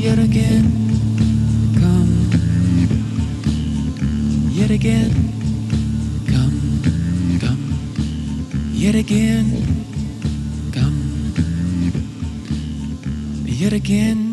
yet again come. Yet again come come. Yet again come. Yet again